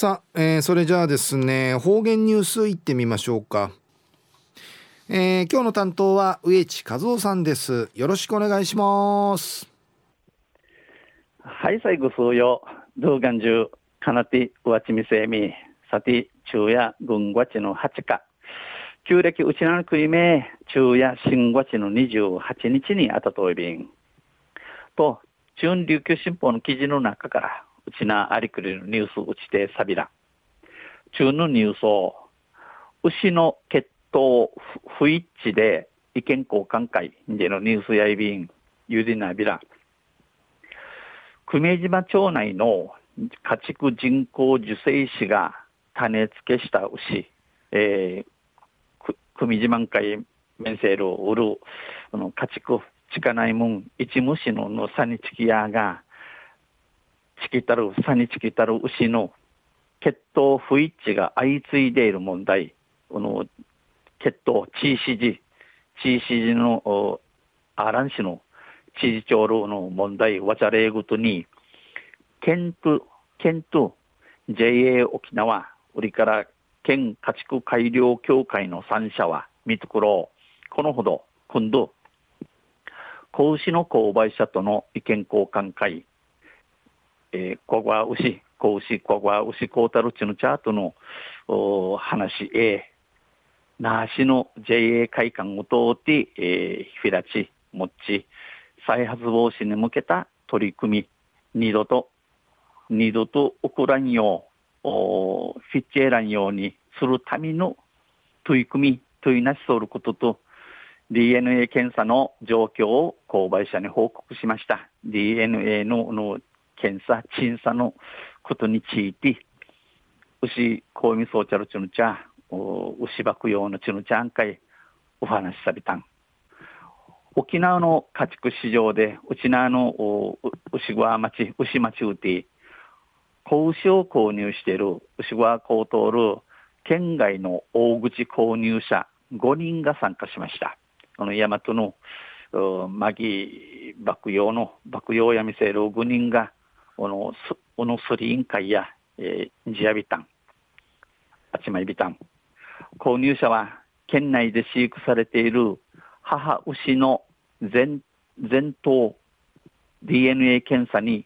さあ、えー、それじゃあですね方言ニュースいってみましょうか、えー、今日の担当は植地和夫さんです。よろしくお願いします。はい最後数よ。動画中かなてうわちみせみ。さて昼夜軍月の8日旧暦うちなのくいめ昼夜新月の28日にあたといびん。と中琉球新報の記事の中からうちなありくりのニュースうちてさびら。中のニュースを、牛の血統不一致で意見交換会でのニュースやいびん、ゆりなびら。久米島町内の家畜人工受精師が種付けした牛、えー、久米島会メンセールを売る、この家畜、地下内門一虫ののさにちきやが、チキタル、サニチキタル牛の血統不一致が相次いでいる問題、この血統、チーシジ、チーシジのアラン市の知事長の問題、わちゃれぐとに、県と、県と JA 沖縄、売りから県家畜改良協会の3社は、見ところ、このほど、今度、子牛の購買者との意見交換会、えー、ここは牛、子牛、ここは牛、こうたるちのチャートのお話へ、那覇市の JA 会館を通って、えー、ひらち、もっち、再発防止に向けた取り組み、二度と、二度と起こらんよう、おフィッチェランようにするための取り組み、問いなしそうることと、DNA 検査の状況を購買者に報告しました。DNA のの検査、審査のことについて、牛、公務総茶のちぬちゃ、牛爆用のちぬちゃんかい、お話しさびたん。沖縄の家畜市場で、うちなの牛小町、牛町うて、子牛を購入している牛小高通る県外の大口購入者5人が参加しました。この大和のマギ爆用の爆用やみせる5人がこの、このスリ委員会や、えー、ジアビタン、あちまいビタン、購入者は県内で飼育されている母牛の全、全頭 DNA 検査に、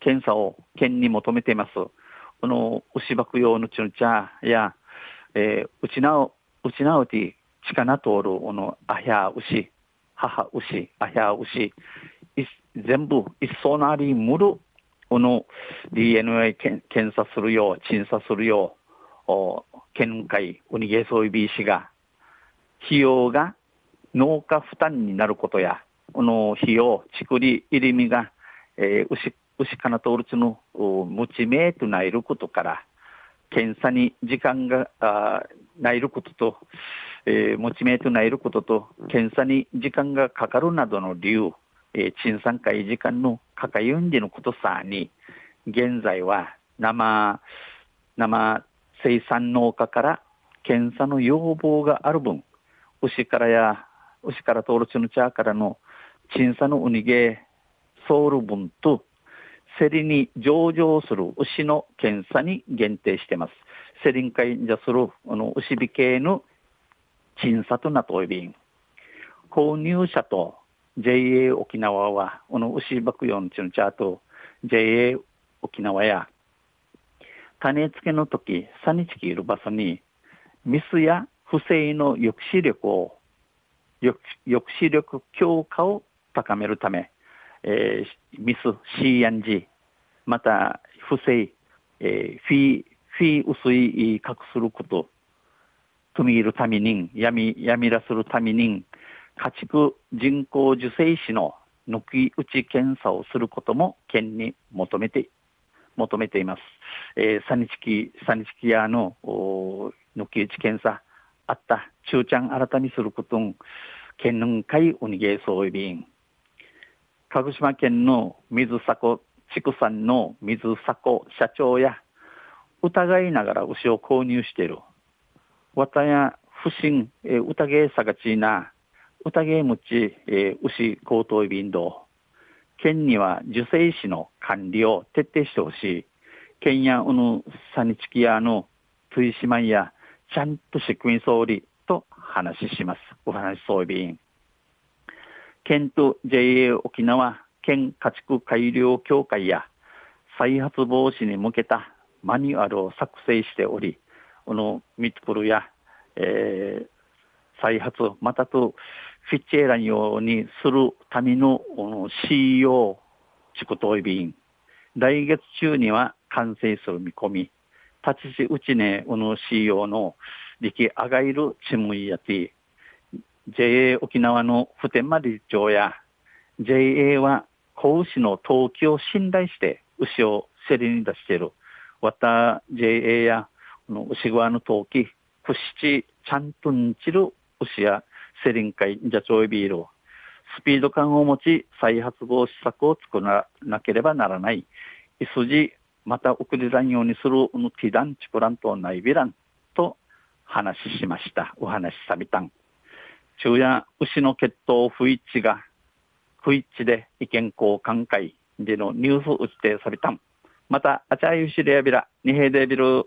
検査を県に求めています。この牛爆用のチュンチャーや、えー、うちなう、うちなうて、ちかな通る、このアヒャ牛、母牛、アヒャ牛、全部一層なりむるこの DNA 検査するよう、審査するよう、県会、ウニゲソイビー氏が、費用が農家負担になることや、この費用、ちくり、入り身が、えー、牛、牛かなとおるつの、無知名とないることから、検査に時間が、あないることと、えー、持ち名とないることと、検査に時間がかかるなどの理由、えー、賃産会時間のかかゆんでのことさに、現在は生、生生産農家から検査の要望がある分、牛からや、牛から通るちの茶からの審査のウニゲソウル分と、競りに上場する牛の検査に限定しています。競りん会じゃする、あの、牛引系の審査となっておりん。購入者と JA 沖縄は、この牛爆用のチャート、JA 沖縄や、種付けの時、サニチキいる場所に、ミスや不正の抑止力を、抑止力強化を高めるため、えー、ミス C&G、また不正、えー、フィー、フィー薄い隠すること、とみるために、闇、闇らするために、家畜人工受精子の抜き打ち検査をすることも県に求めて、求めています。えー、サニチキ、サニチキ屋の抜き打ち検査あった中ちゃん新たにすることん、県の会ウニゲー総備員。鹿児島県の水迫畜産の水迫社長や疑いながら牛を購入している。わたや不審、えー、疑いさがちな宴むち、えー、牛高等便道。県には受精師の管理を徹底してほしい。県やうぬさにちきやのトイシマイやちゃんと仕組み総理と話します。お話そうびん。県と JA 沖縄県家畜改良協会や再発防止に向けたマニュアルを作成しており、このミトプルや、えー、再発またとフィッチェーランようにするための CEO 地区トイビン。来月中には完成する見込み。立ちしうちねこの CEO の力上がいるチムイヤティ JA 沖縄の普天間理事長や JA は子牛の登記を信頼して牛を競りに出している。わた JA やの牛側の登記、くしちちゃんとんちる牛やセリン会じゃちょいビールをスピード感を持ち再発防止策を作らなければならない。いすじまた送りらんようにするのティダンチプラントないびらんと話しました。お話しさびたん。昼夜牛の血統不一致が不一致で意見交換会でのニュース打ちてさびたん。また、あちゃゆしレアビラ、二平デビル。